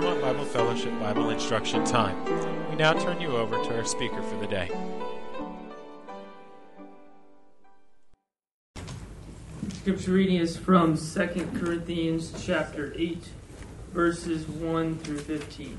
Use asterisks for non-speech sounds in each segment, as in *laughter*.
Claremont Bible Fellowship Bible Instruction Time. We now turn you over to our speaker for the day. Scripture reading is from 2 Corinthians chapter 8, verses 1 through 15.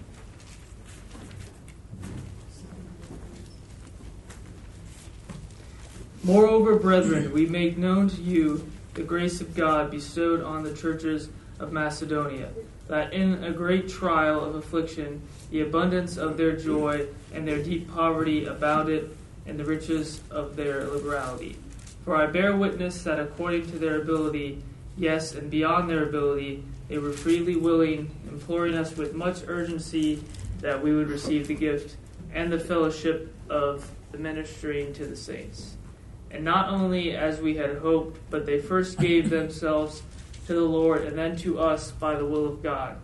Moreover, brethren, we make known to you the grace of God bestowed on the churches of Macedonia, that in a great trial of affliction, the abundance of their joy and their deep poverty abounded in the riches of their liberality. For I bear witness that according to their ability, yes, and beyond their ability, they were freely willing, imploring us with much urgency that we would receive the gift and the fellowship of the ministering to the saints. And not only as we had hoped, but they first gave themselves to the Lord and then to us by the will of God.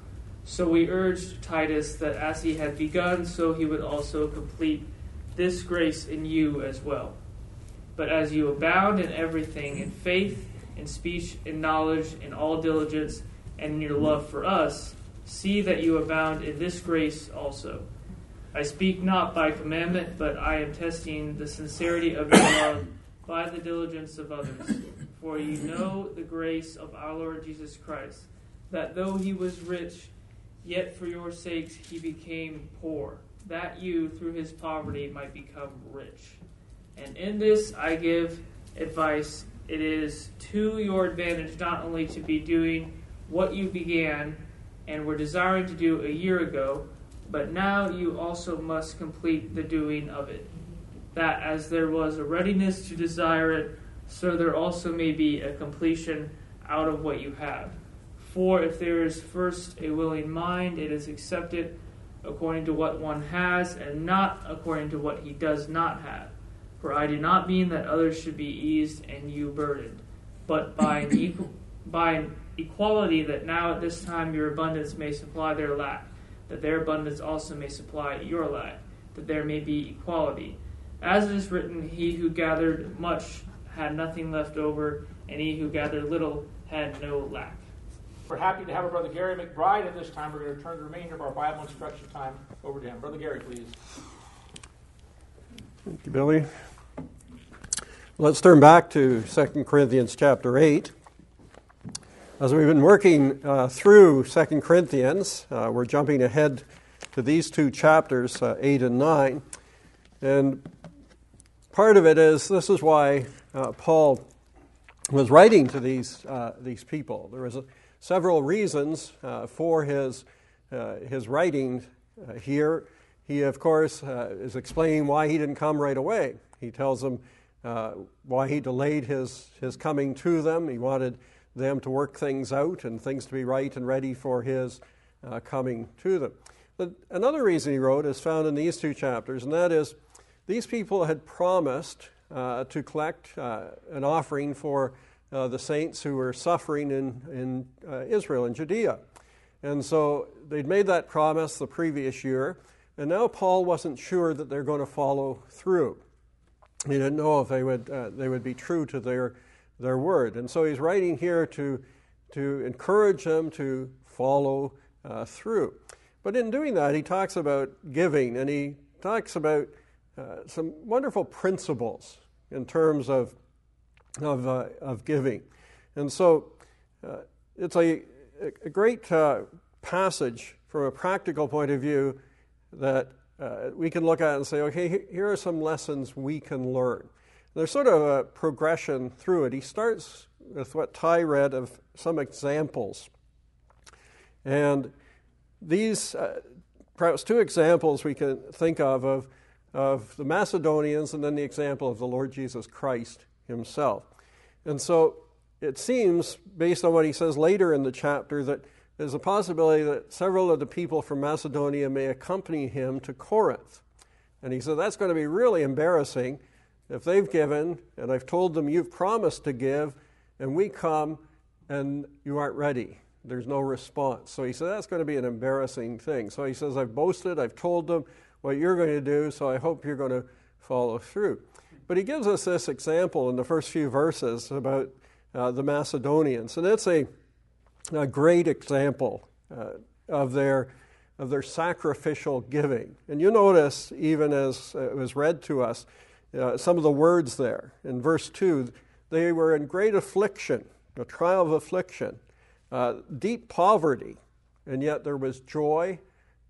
So we urged Titus that as he had begun, so he would also complete this grace in you as well. But as you abound in everything, in faith, in speech, in knowledge, in all diligence, and in your love for us, see that you abound in this grace also. I speak not by commandment, but I am testing the sincerity of your love by the diligence of others. For you know the grace of our Lord Jesus Christ, that though he was rich, yet for your sakes he became poor, that you, through his poverty, might become rich. And in this I give advice. It is to your advantage not only to be doing what you began and were desiring to do a year ago, but now you also must complete the doing of it that as there was a readiness to desire it, so there also may be a completion out of what you have. For if there is first a willing mind, it is accepted according to what one has, and not according to what he does not have. For I do not mean that others should be eased and you burdened, but by an, *coughs* equal, by an equality that now at this time your abundance may supply their lack, that their abundance also may supply your lack, that there may be equality. As it is written, he who gathered much had nothing left over, and he who gathered little had no lack. We're happy to have our brother Gary McBride, at this time we're going to turn the remainder of our Bible instruction time over to him. Brother Gary, please. Thank you, Billy. Let's turn back to 2 Corinthians chapter 8. As we've been working uh, through 2 Corinthians, uh, we're jumping ahead to these two chapters, uh, 8 and 9. And part of it is this is why uh, Paul was writing to these, uh, these people. There was a, several reasons uh, for his, uh, his writing uh, here. He, of course, uh, is explaining why he didn't come right away. He tells them why he delayed his, his coming to them. He wanted them to work things out and things to be right and ready for his coming to them. But another reason he wrote is found in these two chapters, and that is these people had promised uh, to collect uh, an offering for uh, the saints who were suffering in, in uh, Israel, and Judea. And so they'd made that promise the previous year, and now Paul wasn't sure that they're going to follow through. He didn't know if they would, uh, they would be true to their, their word. And so he's writing here to, to encourage them to follow uh, through. But in doing that, he talks about giving, and he talks about uh, some wonderful principles in terms of, of, uh, of giving. And so uh, it's a, a great uh, passage from a practical point of view that uh, we can look at and say, okay, here are some lessons we can learn. There's sort of a progression through it. He starts with what Ty read of some examples. And these, perhaps two examples we can think of of of the Macedonians and then the example of the Lord Jesus Christ himself. And so it seems, based on what he says later in the chapter, that there's a possibility that several of the people from Macedonia may accompany him to Corinth. And he said that's going to be really embarrassing if they've given and I've told them you've promised to give and we come and you aren't ready. There's no response. So he said that's going to be an embarrassing thing. So he says, I've boasted, I've told them, what you're going to do, so I hope you're going to follow through. But he gives us this example in the first few verses about uh, the Macedonians, and it's a, a great example uh, of their of their sacrificial giving. And you notice, even as it was read to us, uh, some of the words there. In verse 2, they were in great affliction, a trial of affliction, uh, deep poverty, and yet there was joy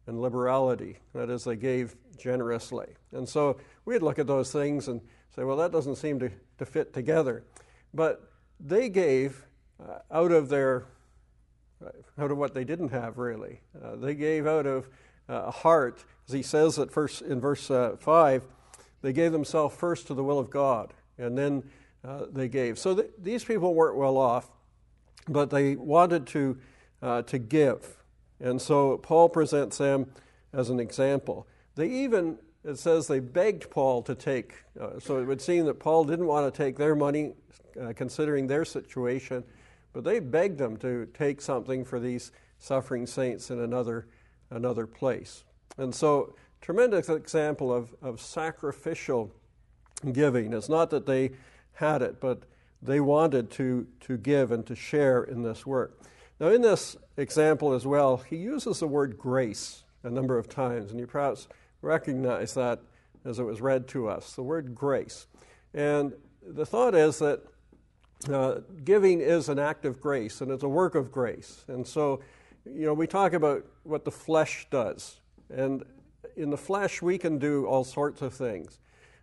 and liberality. That is, they gave generously. And so we'd look at those things and say, well, that doesn't seem to, to fit together. But they gave uh, out of their out of what they didn't have, really. Uh, they gave out of uh, a heart, as he says at first, in verse uh, 5, they gave themselves first to the will of God, and then uh, they gave. So th- these people weren't well off, but they wanted to, uh, to give. And so Paul presents them as an example. They even, it says, they begged Paul to take. Uh, so it would seem that Paul didn't want to take their money, considering their situation but they begged them to take something for these suffering saints in another, another place. And so, tremendous example of, of sacrificial giving. It's not that they had it, but they wanted to, to give and to share in this work. Now, in this example as well, he uses the word grace a number of times, and you perhaps recognize that as it was read to us the word grace. And the thought is that uh, giving is an act of grace and it's a work of grace. And so, you know, we talk about what the flesh does. And in the flesh, we can do all sorts of things.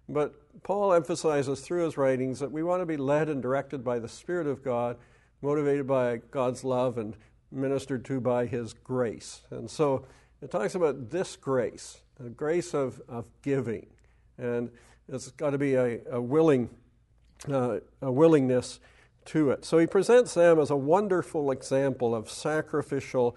But Paul emphasizes through his writings that we want to be led and directed by the Spirit of God, motivated by God's love and ministered to by his grace. And so it talks about this grace, the grace of, of giving. And it's got to be a, a willing uh, a willingness to it. So he presents them as a wonderful example of sacrificial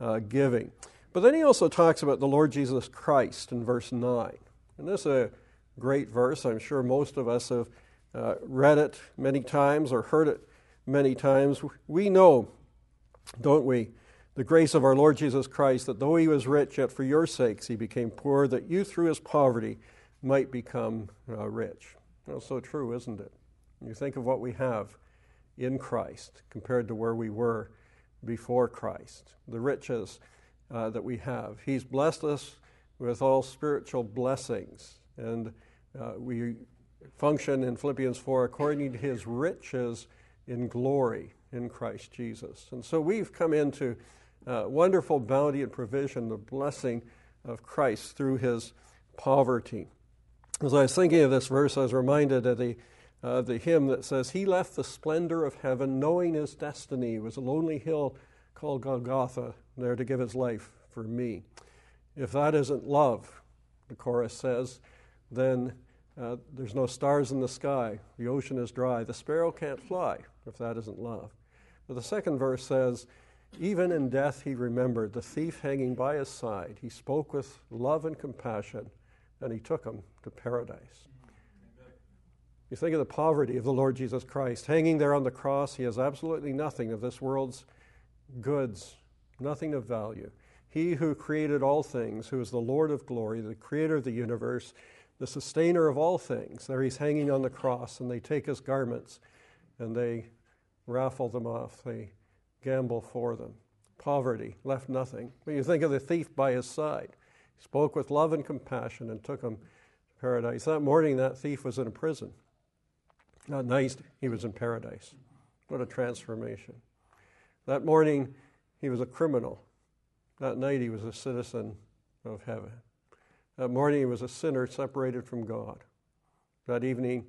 uh, giving. But then he also talks about the Lord Jesus Christ in verse 9. And this is a great verse. I'm sure most of us have uh, read it many times or heard it many times. We know, don't we, the grace of our Lord Jesus Christ, that though he was rich, yet for your sakes he became poor, that you through his poverty might become uh, rich. That's so true, isn't it? You think of what we have in Christ compared to where we were before Christ, the riches uh, that we have. He's blessed us with all spiritual blessings, and uh, we function in Philippians 4 according to his riches in glory in Christ Jesus. And so we've come into uh, wonderful bounty and provision, the blessing of Christ through his poverty. As I was thinking of this verse, I was reminded of the, uh, the hymn that says, He left the splendor of heaven, knowing his destiny was a lonely hill called Golgotha, there to give his life for me. If that isn't love, the chorus says, then uh, there's no stars in the sky, the ocean is dry, the sparrow can't fly if that isn't love. But the second verse says, even in death he remembered the thief hanging by his side. He spoke with love and compassion and he took him to paradise. You think of the poverty of the Lord Jesus Christ. Hanging there on the cross, he has absolutely nothing of this world's goods, nothing of value. He who created all things, who is the Lord of glory, the creator of the universe, the sustainer of all things, there he's hanging on the cross, and they take his garments and they raffle them off. They gamble for them. Poverty, left nothing. When you think of the thief by his side, he spoke with love and compassion and took him to paradise. That morning, that thief was in a prison. That night, he was in paradise. What a transformation. That morning, he was a criminal. That night, he was a citizen of heaven. That morning, he was a sinner separated from God. That evening,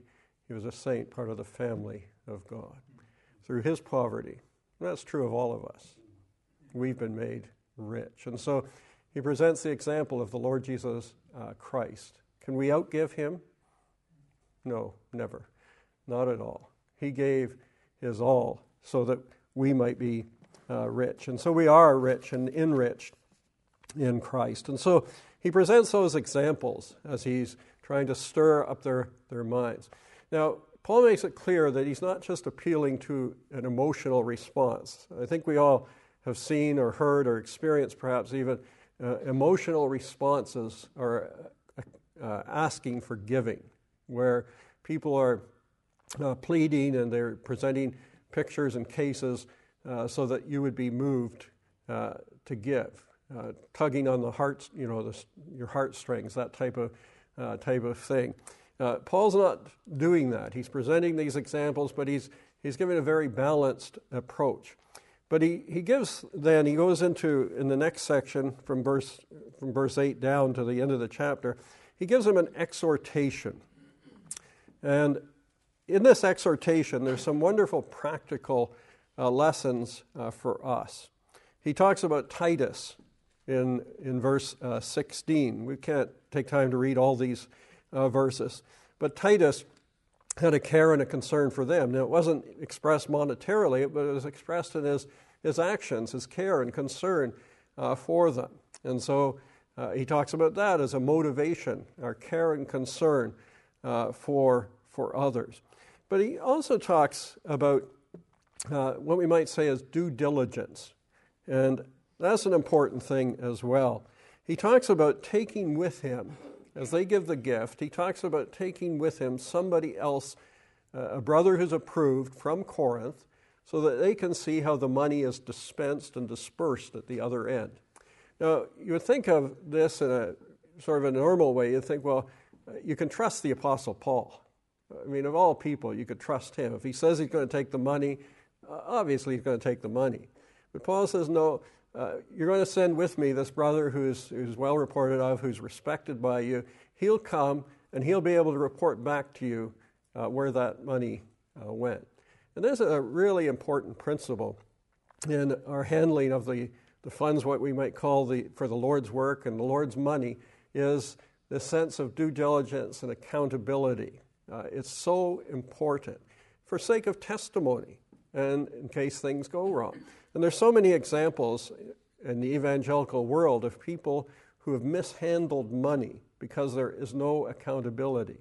he was a saint, part of the family of God. Through his poverty, that's true of all of us, we've been made rich. And so he presents the example of the Lord Jesus uh, Christ. Can we outgive him? No, never. Not at all. He gave his all so that we might be uh, rich. And so we are rich and enriched in Christ. And so he presents those examples as he's trying to stir up their, their minds. Now, Paul makes it clear that he's not just appealing to an emotional response. I think we all have seen or heard or experienced, perhaps even, uh, emotional responses or uh, uh, asking for giving, where people are uh, pleading and they're presenting pictures and cases uh, so that you would be moved uh, to give, uh, tugging on the heart, you know, the, your heartstrings, that type of, uh, type of thing. Uh, Paul's not doing that. He's presenting these examples, but he's, he's giving a very balanced approach. But he, he gives then, he goes into, in the next section from verse, from verse 8 down to the end of the chapter, he gives them an exhortation. And in this exhortation, there's some wonderful practical uh, lessons uh, for us. He talks about Titus in, in verse uh, 16. We can't take time to read all these uh, verses, but Titus had a care and a concern for them. Now, it wasn't expressed monetarily, but it was expressed in his, his actions, his care and concern uh, for them. And so uh, he talks about that as a motivation, our care and concern uh, for, for others. But he also talks about uh, what we might say is due diligence. And that's an important thing as well. He talks about taking with him as they give the gift, he talks about taking with him somebody else, uh, a brother who's approved from Corinth, so that they can see how the money is dispensed and dispersed at the other end. Now, you would think of this in a sort of a normal way. You'd think, well, you can trust the Apostle Paul. I mean, of all people, you could trust him. If he says he's going to take the money, uh, obviously he's going to take the money. But Paul says, no, uh, you're going to send with me this brother who's, who's well reported of, who's respected by you. He'll come and he'll be able to report back to you uh, where that money uh, went. And there's a really important principle in our handling of the, the funds, what we might call the, for the Lord's work and the Lord's money, is the sense of due diligence and accountability. Uh, it's so important for sake of testimony and in case things go wrong. And there's so many examples in the evangelical world of people who have mishandled money because there is no accountability.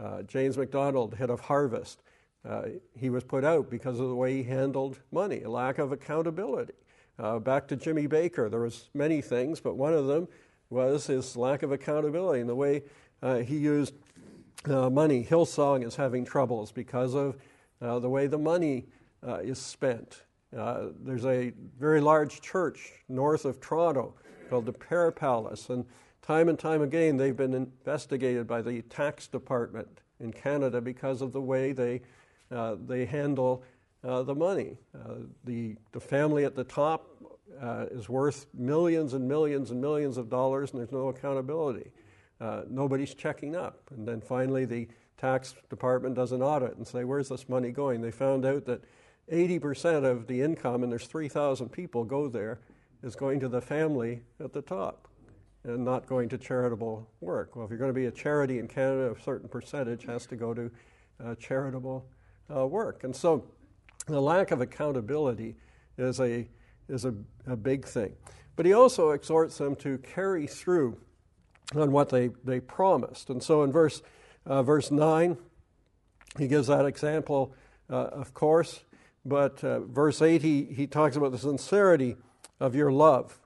Uh, James MacDonald, head of Harvest, uh, he was put out because of the way he handled money, a lack of accountability. Uh, back to Jimmy Bakker, there was many things, but one of them was his lack of accountability and the way uh, he used uh, money. Hillsong is having troubles because of uh, the way the money is spent. Uh, there's a very large church north of Toronto called the Prayer Palace, and time and time again they've been investigated by the tax department in Canada because of the way they, uh, they handle uh, the money. Uh, the, the family at the top uh, is worth millions and millions and millions of dollars, and there's no accountability. Nobody's checking up. And then finally, the tax department does an audit and say, Where's this money going? They found out that 80% of the income, and there's 3,000 people go there, is going to the family at the top and not going to charitable work. Well, if you're going to be a charity in Canada, a certain percentage has to go to uh, charitable uh, work. And so the lack of accountability is a, is a, a big thing. But he also exhorts them to carry through on what they, they promised. And so in verse, uh, verse 9, he gives that example, uh, of course, but uh, verse 8, he, he talks about the sincerity of your love.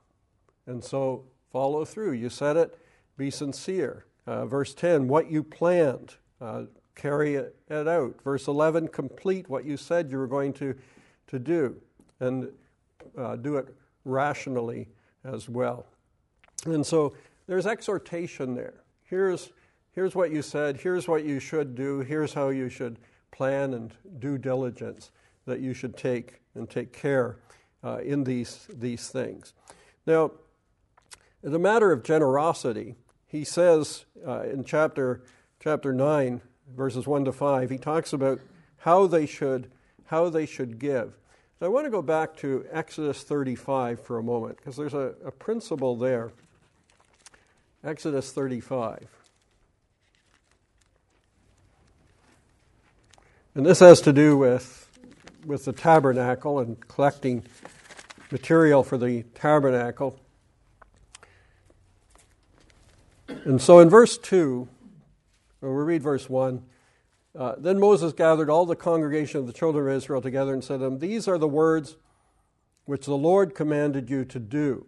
And so follow through. You said it, be sincere. Uh, verse 10, what you planned, uh, carry it, it, out. Verse 11, complete what you said you were going to, to do, and uh, do it rationally as well. And so there's exhortation there. Here's, here's what you said, here's what you should do, here's how you should plan and due diligence that you should take and take care uh, in these, these things. Now, as a matter of generosity, he says uh, in chapter, chapter 9, verses 1 to 5, he talks about how they should, how they should give. So I want to go back to Exodus 35 for a moment, because there's a, a principle there. Exodus 35. And this has to do with with the tabernacle and collecting material for the tabernacle. And so in verse 2, we read verse 1. Uh, then Moses gathered all the congregation of the children of Israel together and said to them, These are the words which the Lord commanded you to do.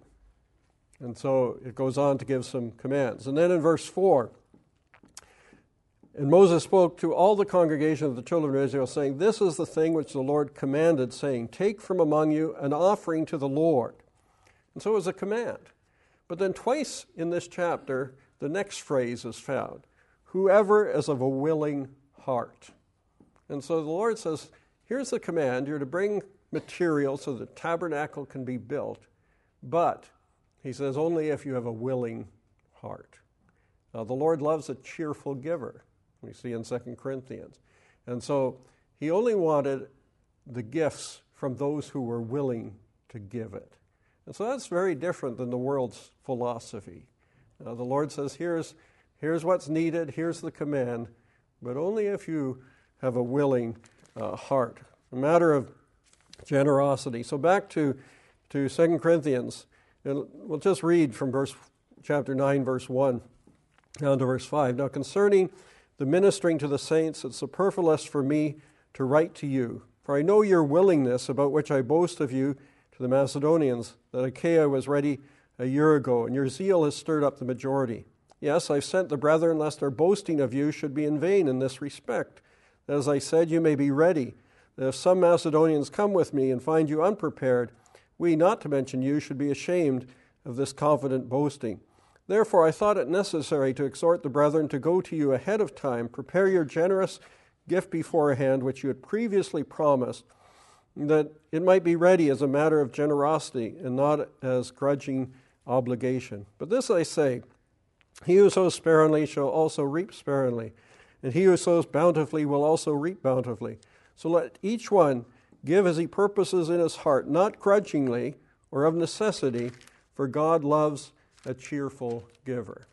And so it goes on to give some commands. And then in verse 4, and Moses spoke to all the congregation of the children of Israel, saying, This is the thing which the Lord commanded, saying, Take from among you an offering to the Lord. And so it was a command. But then, twice in this chapter, the next phrase is found whoever is of a willing heart. And so the Lord says, here's the command you're to bring material so the tabernacle can be built, but, he says, only if you have a willing heart. Now, the Lord loves a cheerful giver, we see in 2 Corinthians. And so he only wanted the gifts from those who were willing to give it. And so that's very different than the world's philosophy. Uh, the Lord says, here's, here's what's needed, here's the command, but only if you have a willing uh, heart. A matter of generosity. So back to, to 2 Corinthians, and we'll just read from verse chapter 9, verse 1 down to verse 5. Now concerning the ministering to the saints, it's superfluous for me to write to you, for I know your willingness, about which I boast of you to the Macedonians, that Achaia was ready a year ago, and your zeal has stirred up the majority. Yes, I've sent the brethren, lest our boasting of you should be in vain in this respect. As I said, you may be ready. That if some Macedonians come with me and find you unprepared, we, not to mention you, should be ashamed of this confident boasting. Therefore, I thought it necessary to exhort the brethren to go to you ahead of time, prepare your generous gift beforehand, which you had previously promised, that it might be ready as a matter of generosity and not as grudging obligation. But this I say He who sows sparingly shall also reap sparingly, and he who sows bountifully will also reap bountifully. So let each one give as he purposes in his heart, not grudgingly or of necessity, for God loves a cheerful giver.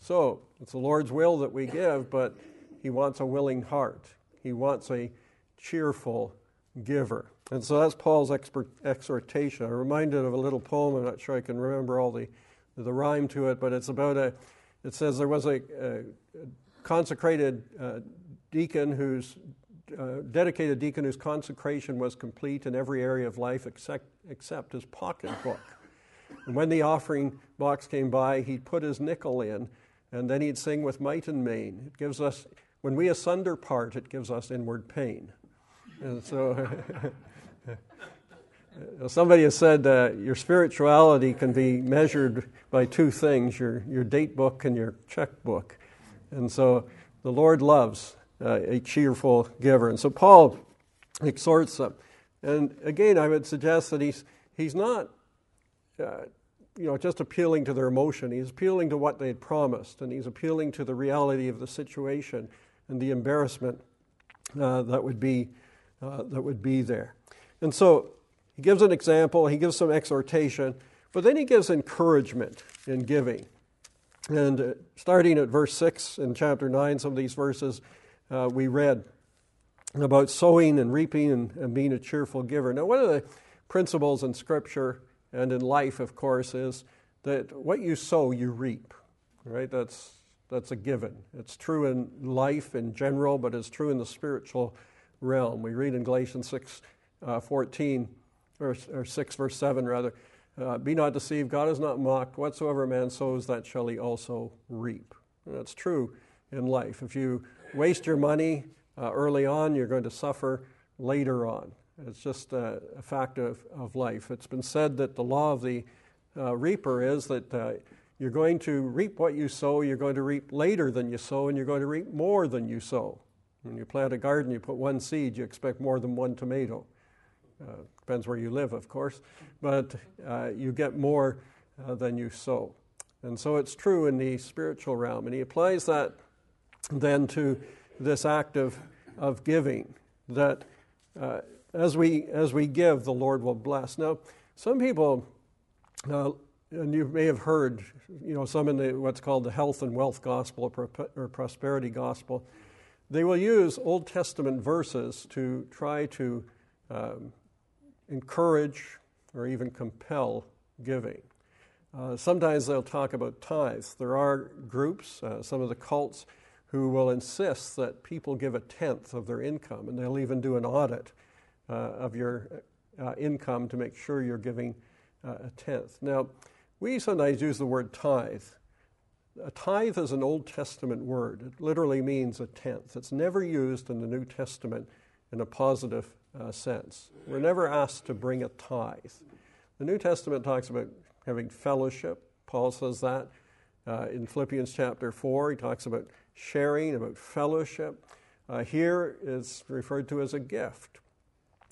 So, it's the Lord's will that we give, but He wants a willing heart. He wants a cheerful giver. And so that's Paul's exhortation. I'm reminded of a little poem. I'm not sure I can remember all the, the rhyme to it, but it's about a, it says there was a, a consecrated uh, deacon whose, uh, dedicated deacon whose consecration was complete in every area of life except, except his pocketbook. And when the offering box came by, he'd put his nickel in, and then he'd sing with might and main. It gives us, when we asunder part, it gives us inward pain. And so, *laughs* somebody has said uh, your spirituality can be measured by two things your, your date book and your checkbook. And so, the Lord loves uh, a cheerful giver. And so, Paul exhorts them. And again, I would suggest that he's, he's not uh, you know, just appealing to their emotion. He's appealing to what they had promised, and he's appealing to the reality of the situation and the embarrassment uh, that would be uh, that would be there. And so he gives an example. He gives some exhortation, but then he gives encouragement in giving. And uh, starting at verse six in chapter nine, some of these verses uh, we read about sowing and reaping and, and being a cheerful giver. Now, one of the principles in Scripture and in life, of course, is that what you sow, you reap. Right? That's that's a given. It's true in life in general, but it's true in the spiritual realm. We read in Galatians 6 uh, 14, or, or 6 verse 7 rather, uh, Be not deceived, God is not mocked. Whatsoever man sows, that shall he also reap. And that's true in life. If you waste your money uh, early on, you're going to suffer later on. It's just a, a fact of, of life. It's been said that the law of the uh, reaper is that uh, you're going to reap what you sow, you're going to reap later than you sow, and you're going to reap more than you sow. When you plant a garden, you put one seed, you expect more than one tomato. Uh, depends where you live, of course, but uh, you get more uh, than you sow. And so it's true in the spiritual realm. And he applies that then to this act of, of giving, that uh, as we as we give, the Lord will bless. Now, some people, uh, and you may have heard, you know, some in the, what's called the health and wealth gospel or prosperity gospel, they will use Old Testament verses to try to um, encourage or even compel giving. Uh, sometimes they'll talk about tithes. There are groups, uh, some of the cults, who will insist that people give a tenth of their income, and they'll even do an audit of your uh, income to make sure you're giving uh, a tenth. Now, we sometimes use the word tithe. A tithe is an Old Testament word. It literally means a tenth. It's never used in the New Testament in a positive uh, sense. We're never asked to bring a tithe. The New Testament talks about having fellowship. Paul says that uh, in Philippians chapter 4. He talks about sharing, about fellowship. Uh, here it's referred to as a gift.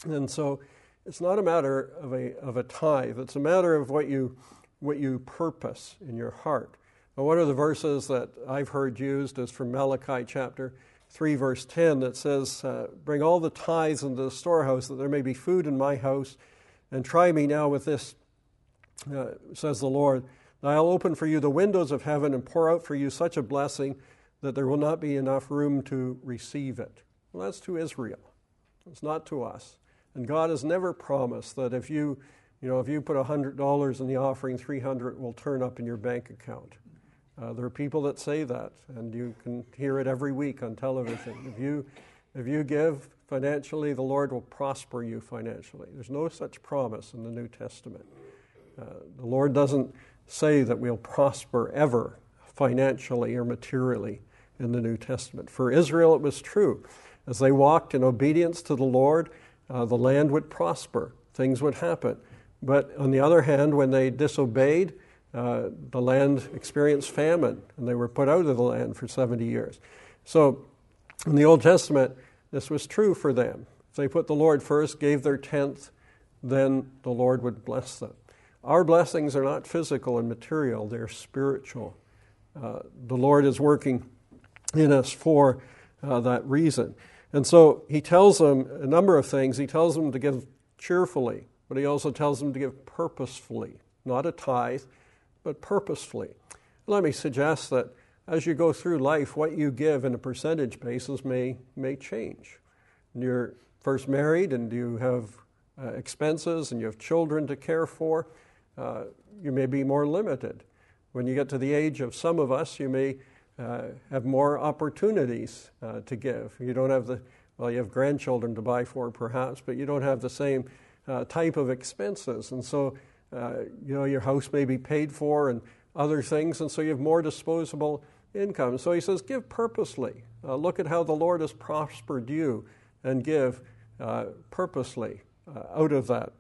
And so it's not a matter of a, of a tithe, it's a matter of what you, what you purpose in your heart. Now, one of the verses that I've heard used is from Malachi chapter 3, verse 10, that says, uh, Bring all the tithes into the storehouse, that there may be food in my house, and try me now with this, uh, says the Lord. I'll open for you the windows of heaven and pour out for you such a blessing that there will not be enough room to receive it. Well, that's to Israel. It's not to us. And God has never promised that if you, you know, if you put $100 in the offering, 300 will turn up in your bank account. Uh, there are people that say that, and you can hear it every week on television. If you, if you give financially, the Lord will prosper you financially. There's no such promise in the New Testament. Uh, the Lord doesn't say that we'll prosper ever financially or materially in the New Testament. For Israel, it was true. As they walked in obedience to the Lord, uh, the land would prosper, things would happen. But on the other hand, when they disobeyed, uh, the land experienced famine and they were put out of the land for 70 years. So in the Old Testament, this was true for them. If they put the Lord first, gave their tenth, then the Lord would bless them. Our blessings are not physical and material, they're spiritual. Uh, the Lord is working in us for uh, that reason. And so he tells them a number of things. He tells them to give cheerfully, but he also tells them to give purposefully, not a tithe, but purposefully. Let me suggest that as you go through life, what you give in a percentage basis may, may change. You're first married and you have uh, expenses and you have children to care for, uh, you may be more limited. When you get to the age of some of us, you may uh, have more opportunities uh, to give. You don't have the, well, you have grandchildren to buy for perhaps, but you don't have the same uh, type of expenses. And so, uh, you know, your house may be paid for and other things, and so you have more disposable income. So he says, give purposely. Uh, look at how the Lord has prospered you and give purposely out of that,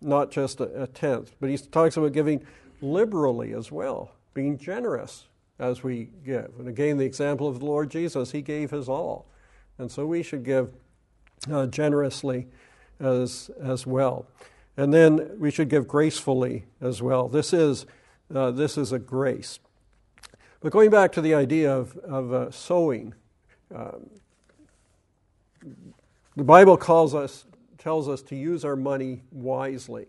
not just a, a tenth. But he talks about giving liberally as well, being generous as we give. And again, the example of the Lord Jesus, he gave his all. And so we should give uh, generously as, as well. And then we should give gracefully as well. This is, uh, this is a grace. But going back to the idea of, of uh, sowing, um, the Bible calls us, tells us to use our money wisely.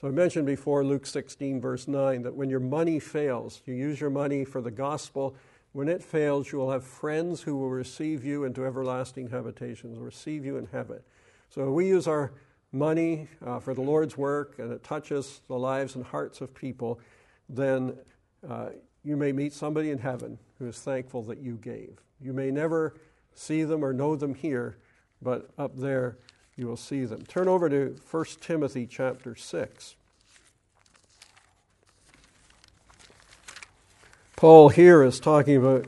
So I mentioned before Luke 16, verse 9, that when your money fails, you use your money for the gospel. When it fails, you will have friends who will receive you into everlasting habitations, receive you in heaven. So we use our money uh, for the Lord's work and it touches the lives and hearts of people, then uh, you may meet somebody in heaven who is thankful that you gave. You may never see them or know them here, but up there you will see them. Turn over to 1 Timothy chapter 6. Paul here is talking about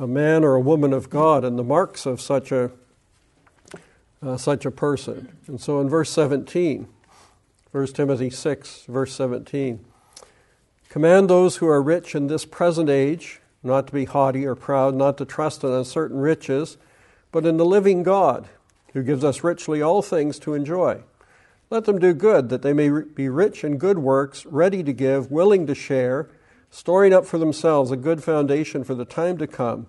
a man or a woman of God and the marks of such a uh, such a person. And so in verse 17, 1 Timothy 6, verse 17, command those who are rich in this present age not to be haughty or proud, not to trust in uncertain riches, but in the living God who gives us richly all things to enjoy. Let them do good, that they may be rich in good works, ready to give, willing to share, storing up for themselves a good foundation for the time to come,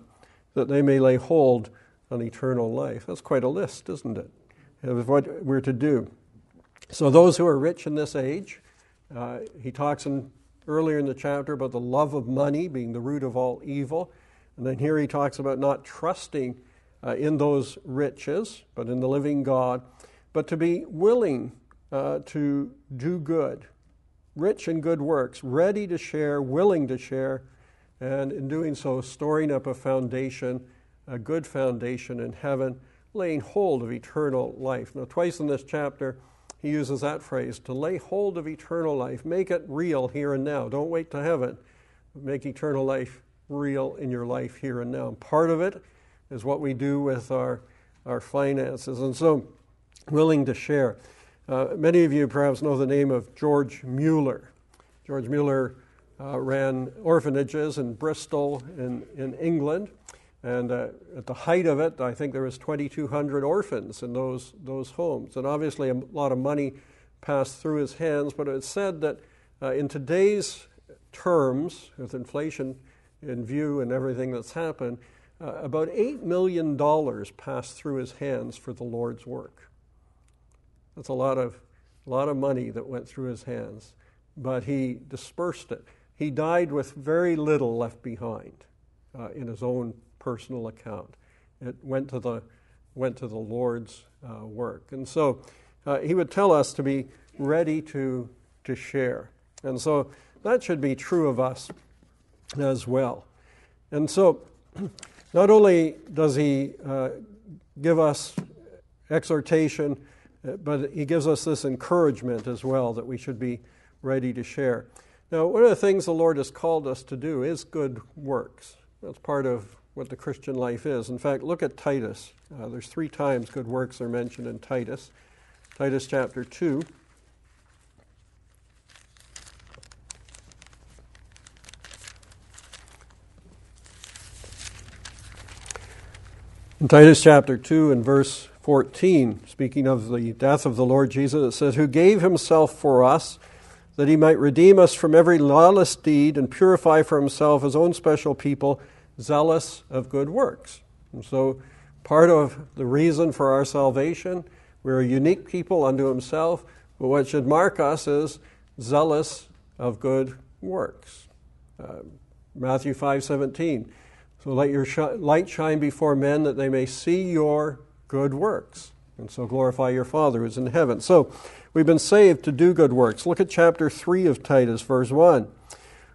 that they may lay hold on eternal life. That's quite a list, isn't it, of what we're to do. So, those who are rich in this age, uh, he talks in, earlier in the chapter about the love of money being the root of all evil. And then here he talks about not trusting uh, in those riches, but in the living God, but to be willing uh, to do good, rich in good works, ready to share, willing to share, and in doing so, storing up a foundation, a good foundation in heaven, laying hold of eternal life. Now, twice in this chapter, he uses that phrase to lay hold of eternal life. Make it real here and now. Don't wait to heaven. Make eternal life real in your life here and now. And part of it is what we do with our, our finances. And so, willing to share. Uh, many of you perhaps know the name of George Mueller. George Mueller uh, ran orphanages in Bristol in, in England. And uh, at the height of it, I think there was 2,200 orphans in those, those homes. And obviously a lot of money passed through his hands, but it's said that uh, in today's terms, with inflation in view and everything that's happened, uh, about $8 million passed through his hands for the Lord's work. That's a lot of, a lot of money that went through his hands, but he dispersed it. He died with very little left behind uh, in his own personal account. It went to the, went to the Lord's uh, work. And so uh, he would tell us to be ready to, to share. And so that should be true of us as well. And so *clears throat* not only does he uh, give us exhortation, uh, but he gives us this encouragement as well that we should be ready to share. Now, one of the things the Lord has called us to do is good works. That's part of what the Christian life is. In fact, look at Titus. Uh, there's three times good works are mentioned in Titus. Titus chapter 2. In Titus chapter 2 and verse 14, speaking of the death of the Lord Jesus, it says, Who gave himself for us that he might redeem us from every lawless deed and purify for himself his own special people, zealous of good works. And so, part of the reason for our salvation, we're a unique people unto himself, but what should mark us is zealous of good works. Uh, Matthew 5:17. So let your sh- light shine before men that they may see your good works, and so glorify your Father who is in heaven. So we've been saved to do good works. Look at chapter 3 of Titus, verse 1.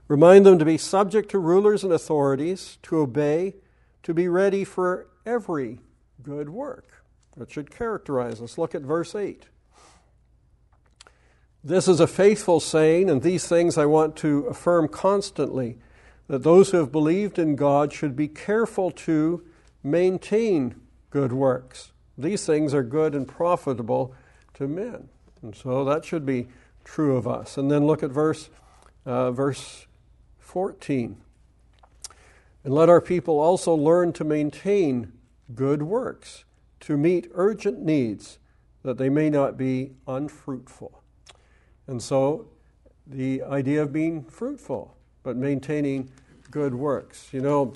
Remind them to be subject to rulers and authorities, to obey, to be ready for every good work. That should characterize us. Look at verse 8. This is a faithful saying, and these things I want to affirm constantly that those who have believed in God should be careful to maintain good works. These things are good and profitable to men. And so that should be true of us. And then look at verse, uh, verse 14. And let our people also learn to maintain good works, to meet urgent needs, that they may not be unfruitful. And so the idea of being fruitful, but maintaining good works. You know,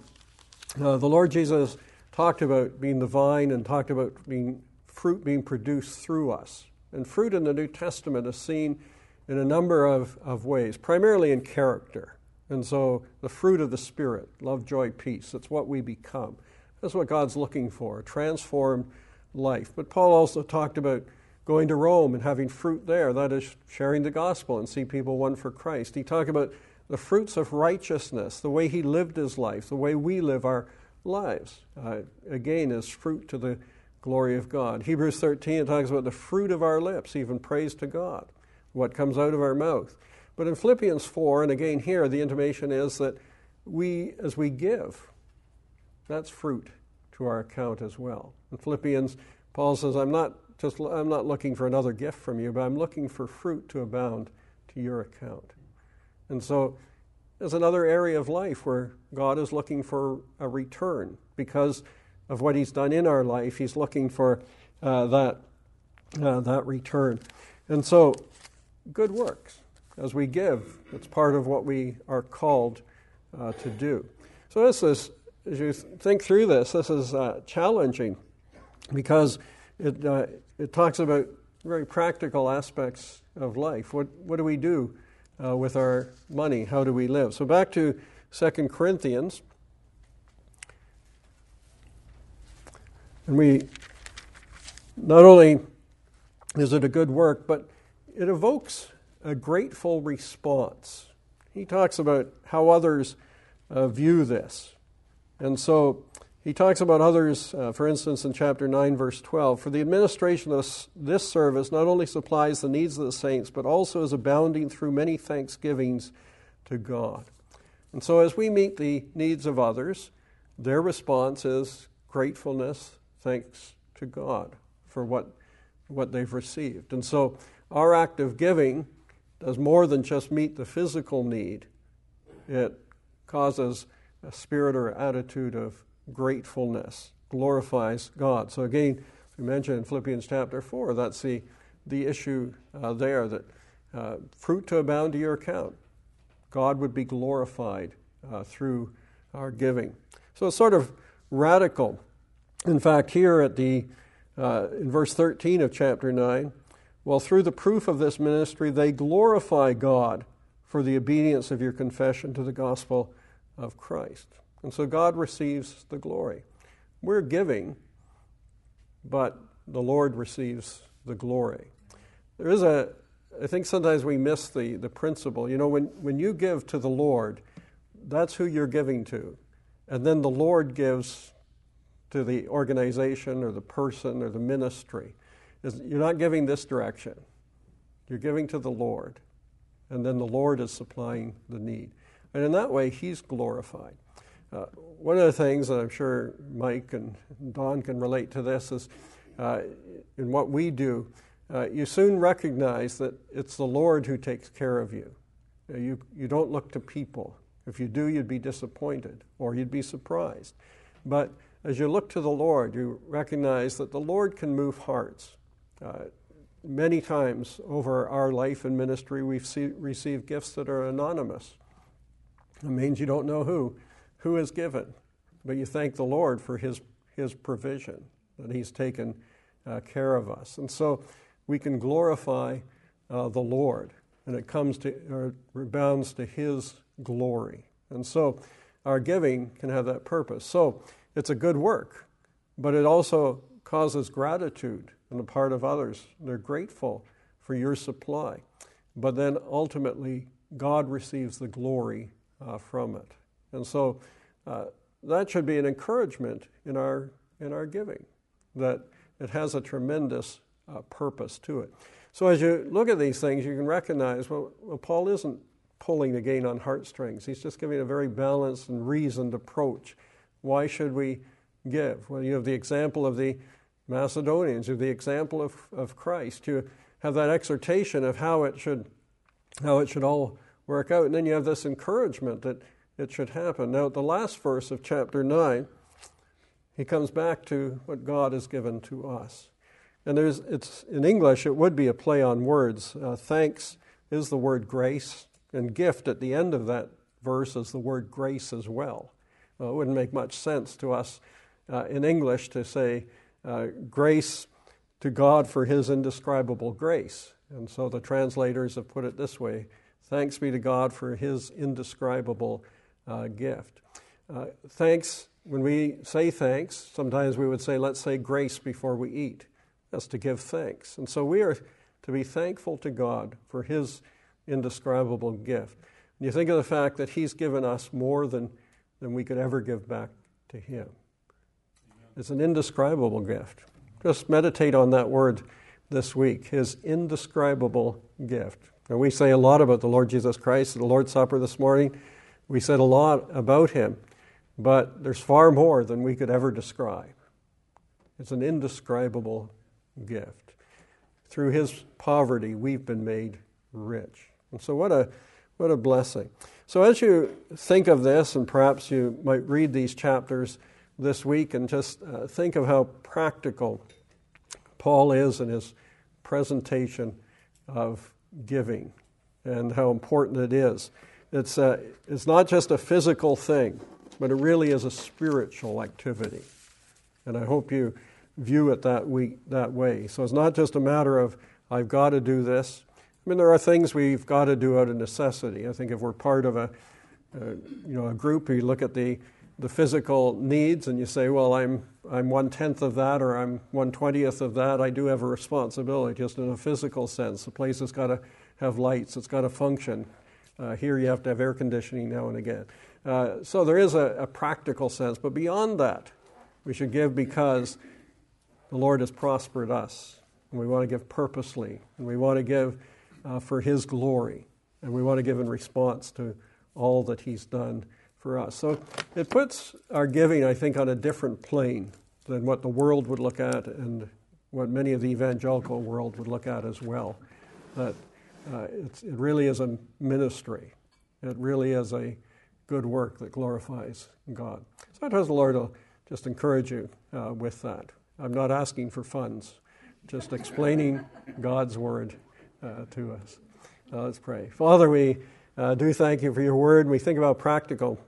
uh, the Lord Jesus talked about being the vine and talked about being fruit being produced through us. And fruit in the New Testament is seen in a number of, of ways, primarily in character. And so the fruit of the Spirit, love, joy, peace, that's what we become. That's what God's looking for, a transformed life. But Paul also talked about going to Rome and having fruit there. That is sharing the gospel and see people won for Christ. He talked about the fruits of righteousness, the way he lived his life, the way we live our lives. Uh, again, is fruit to the glory of God. Hebrews 13 talks about the fruit of our lips, even praise to God, what comes out of our mouth. But in Philippians 4, and again here, the intimation is that we, as we give, that's fruit to our account as well. In Philippians, Paul says, I'm not just I'm not looking for another gift from you, but I'm looking for fruit to abound to your account. And so there's another area of life where God is looking for a return because of what He's done in our life. He's looking for uh, that, uh, that return. And so, good works as we give, it's part of what we are called uh, to do. So, this is, as you think through this, this is uh, challenging because it, uh, it talks about very practical aspects of life. What, what do we do? Uh, with our money. How do we live? So back to 2 Corinthians. And we, not only is it a good work, but it evokes a grateful response. He talks about how others uh, view this. And so he talks about others, uh, for instance, in chapter 9, verse 12. For the administration of this service not only supplies the needs of the saints, but also is abounding through many thanksgivings to God. And so as we meet the needs of others, their response is gratefulness, thanks to God for what, what they've received. And so our act of giving does more than just meet the physical need, it causes a spirit or attitude of gratefulness, glorifies God. So, again, we mentioned in Philippians chapter 4, that's the, the issue uh, there that uh, fruit to abound to your account. God would be glorified uh, through our giving. So it's sort of radical. In fact, here at the uh, in verse 13 of chapter 9, well, through the proof of this ministry, they glorify God for the obedience of your confession to the gospel of Christ. And so God receives the glory. We're giving, but the Lord receives the glory. There is a, I think sometimes we miss the, the principle. You know, when, when you give to the Lord, that's who you're giving to. And then the Lord gives to the organization or the person or the ministry. You're not giving this direction, you're giving to the Lord. And then the Lord is supplying the need. And in that way, He's glorified. Uh, one of the things that I'm sure Mike and Don can relate to this is uh, in what we do, uh, you soon recognize that it's the Lord who takes care of you. Uh, you, you don't look to people. If you do, you'd be disappointed or you'd be surprised. But as you look to the Lord, you recognize that the Lord can move hearts. Uh, many times over our life and ministry, we've see, received gifts that are anonymous. It means you don't know who, who is given, but you thank the Lord for His, his provision, that He's taken uh, care of us. And so we can glorify uh, the Lord, and it comes to, or rebounds to His glory. And so our giving can have that purpose. So it's a good work, but it also causes gratitude on the part of others. They're grateful for your supply. But then ultimately, God receives the glory uh, from it. And so uh, that should be an encouragement in our, in our giving, that it has a tremendous uh, purpose to it. So as you look at these things, you can recognize well, well, Paul isn't pulling again on heartstrings. He's just giving a very balanced and reasoned approach. Why should we give? Well, you have the example of the Macedonians, you have the example of, of Christ. You have that exhortation of how it should how it should all work out. And then you have this encouragement that it should happen. Now, the last verse of chapter 9, he comes back to what God has given to us. And there's, it's, in English, it would be a play on words. Uh, thanks is the word grace, and gift at the end of that verse is the word grace as well. Uh, it wouldn't make much sense to us uh, in English to say uh, grace to God for his indescribable grace. And so the translators have put it this way Thanks be to God for his indescribable uh, gift. Uh, thanks, when we say thanks, sometimes we would say, let's say grace before we eat. That's to give thanks. And so we are to be thankful to God for his indescribable gift. And you think of the fact that he's given us more than, than we could ever give back to him. It's an indescribable gift. Just meditate on that word this week, his indescribable gift. And we say a lot about the Lord Jesus Christ at the Lord's Supper this morning. We said a lot about him, but there's far more than we could ever describe. It's an indescribable gift. Through his poverty, we've been made rich. And so, what a, what a blessing. So, as you think of this, and perhaps you might read these chapters this week and just uh, think of how practical Paul is in his presentation of giving and how important it is. It's, uh, it's not just a physical thing, but it really is a spiritual activity. And I hope you view it that, that way. So it's not just a matter of, I've got to do this. I mean, there are things we've got to do out of necessity. I think if we're part of a, uh, you know, a group, you look at the, the physical needs and you say, well, I'm, I'm one tenth of that or I'm one twentieth of that. I do have a responsibility, just in a physical sense. The place has got to have lights, it's got to function. Uh, here you have to have air conditioning now and again. Uh, so there is a, a practical sense, but beyond that, we should give because the Lord has prospered us. And we want to give purposely, and we want to give uh, for His glory. And we want to give in response to all that He's done for us. So it puts our giving, I think, on a different plane than what the world would look at and what many of the evangelical world would look at as well. That uh, it really is a ministry. It really is a good work that glorifies God. So I trust the Lord will just encourage you uh, with that. I'm not asking for funds, just explaining *laughs* God's word uh, to us. Uh, let's pray. Father, we uh, do thank you for your word. We think about practical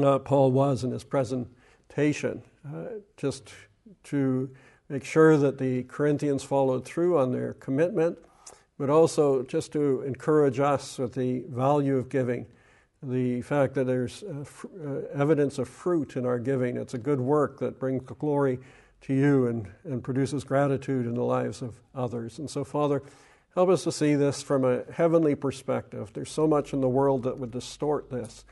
uh, Paul was in his presentation, just to make sure that the Corinthians followed through on their commitment, but also just to encourage us with the value of giving, the fact that there's uh, uh, evidence of fruit in our giving. It's a good work that brings glory to you and, and produces gratitude in the lives of others. And so, Father, help us to see this from a heavenly perspective. There's so much in the world that would distort this.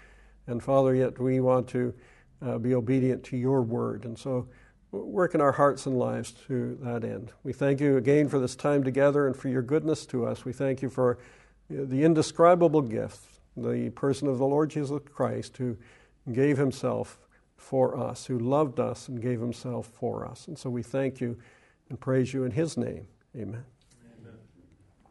And Father, yet we want to uh, be obedient to your word. And so work in our hearts and lives to that end. We thank you again for this time together and for your goodness to us. We thank you for the indescribable gift, the person of the Lord Jesus Christ who gave himself for us, who loved us and gave himself for us. And so we thank you and praise you in his name. Amen.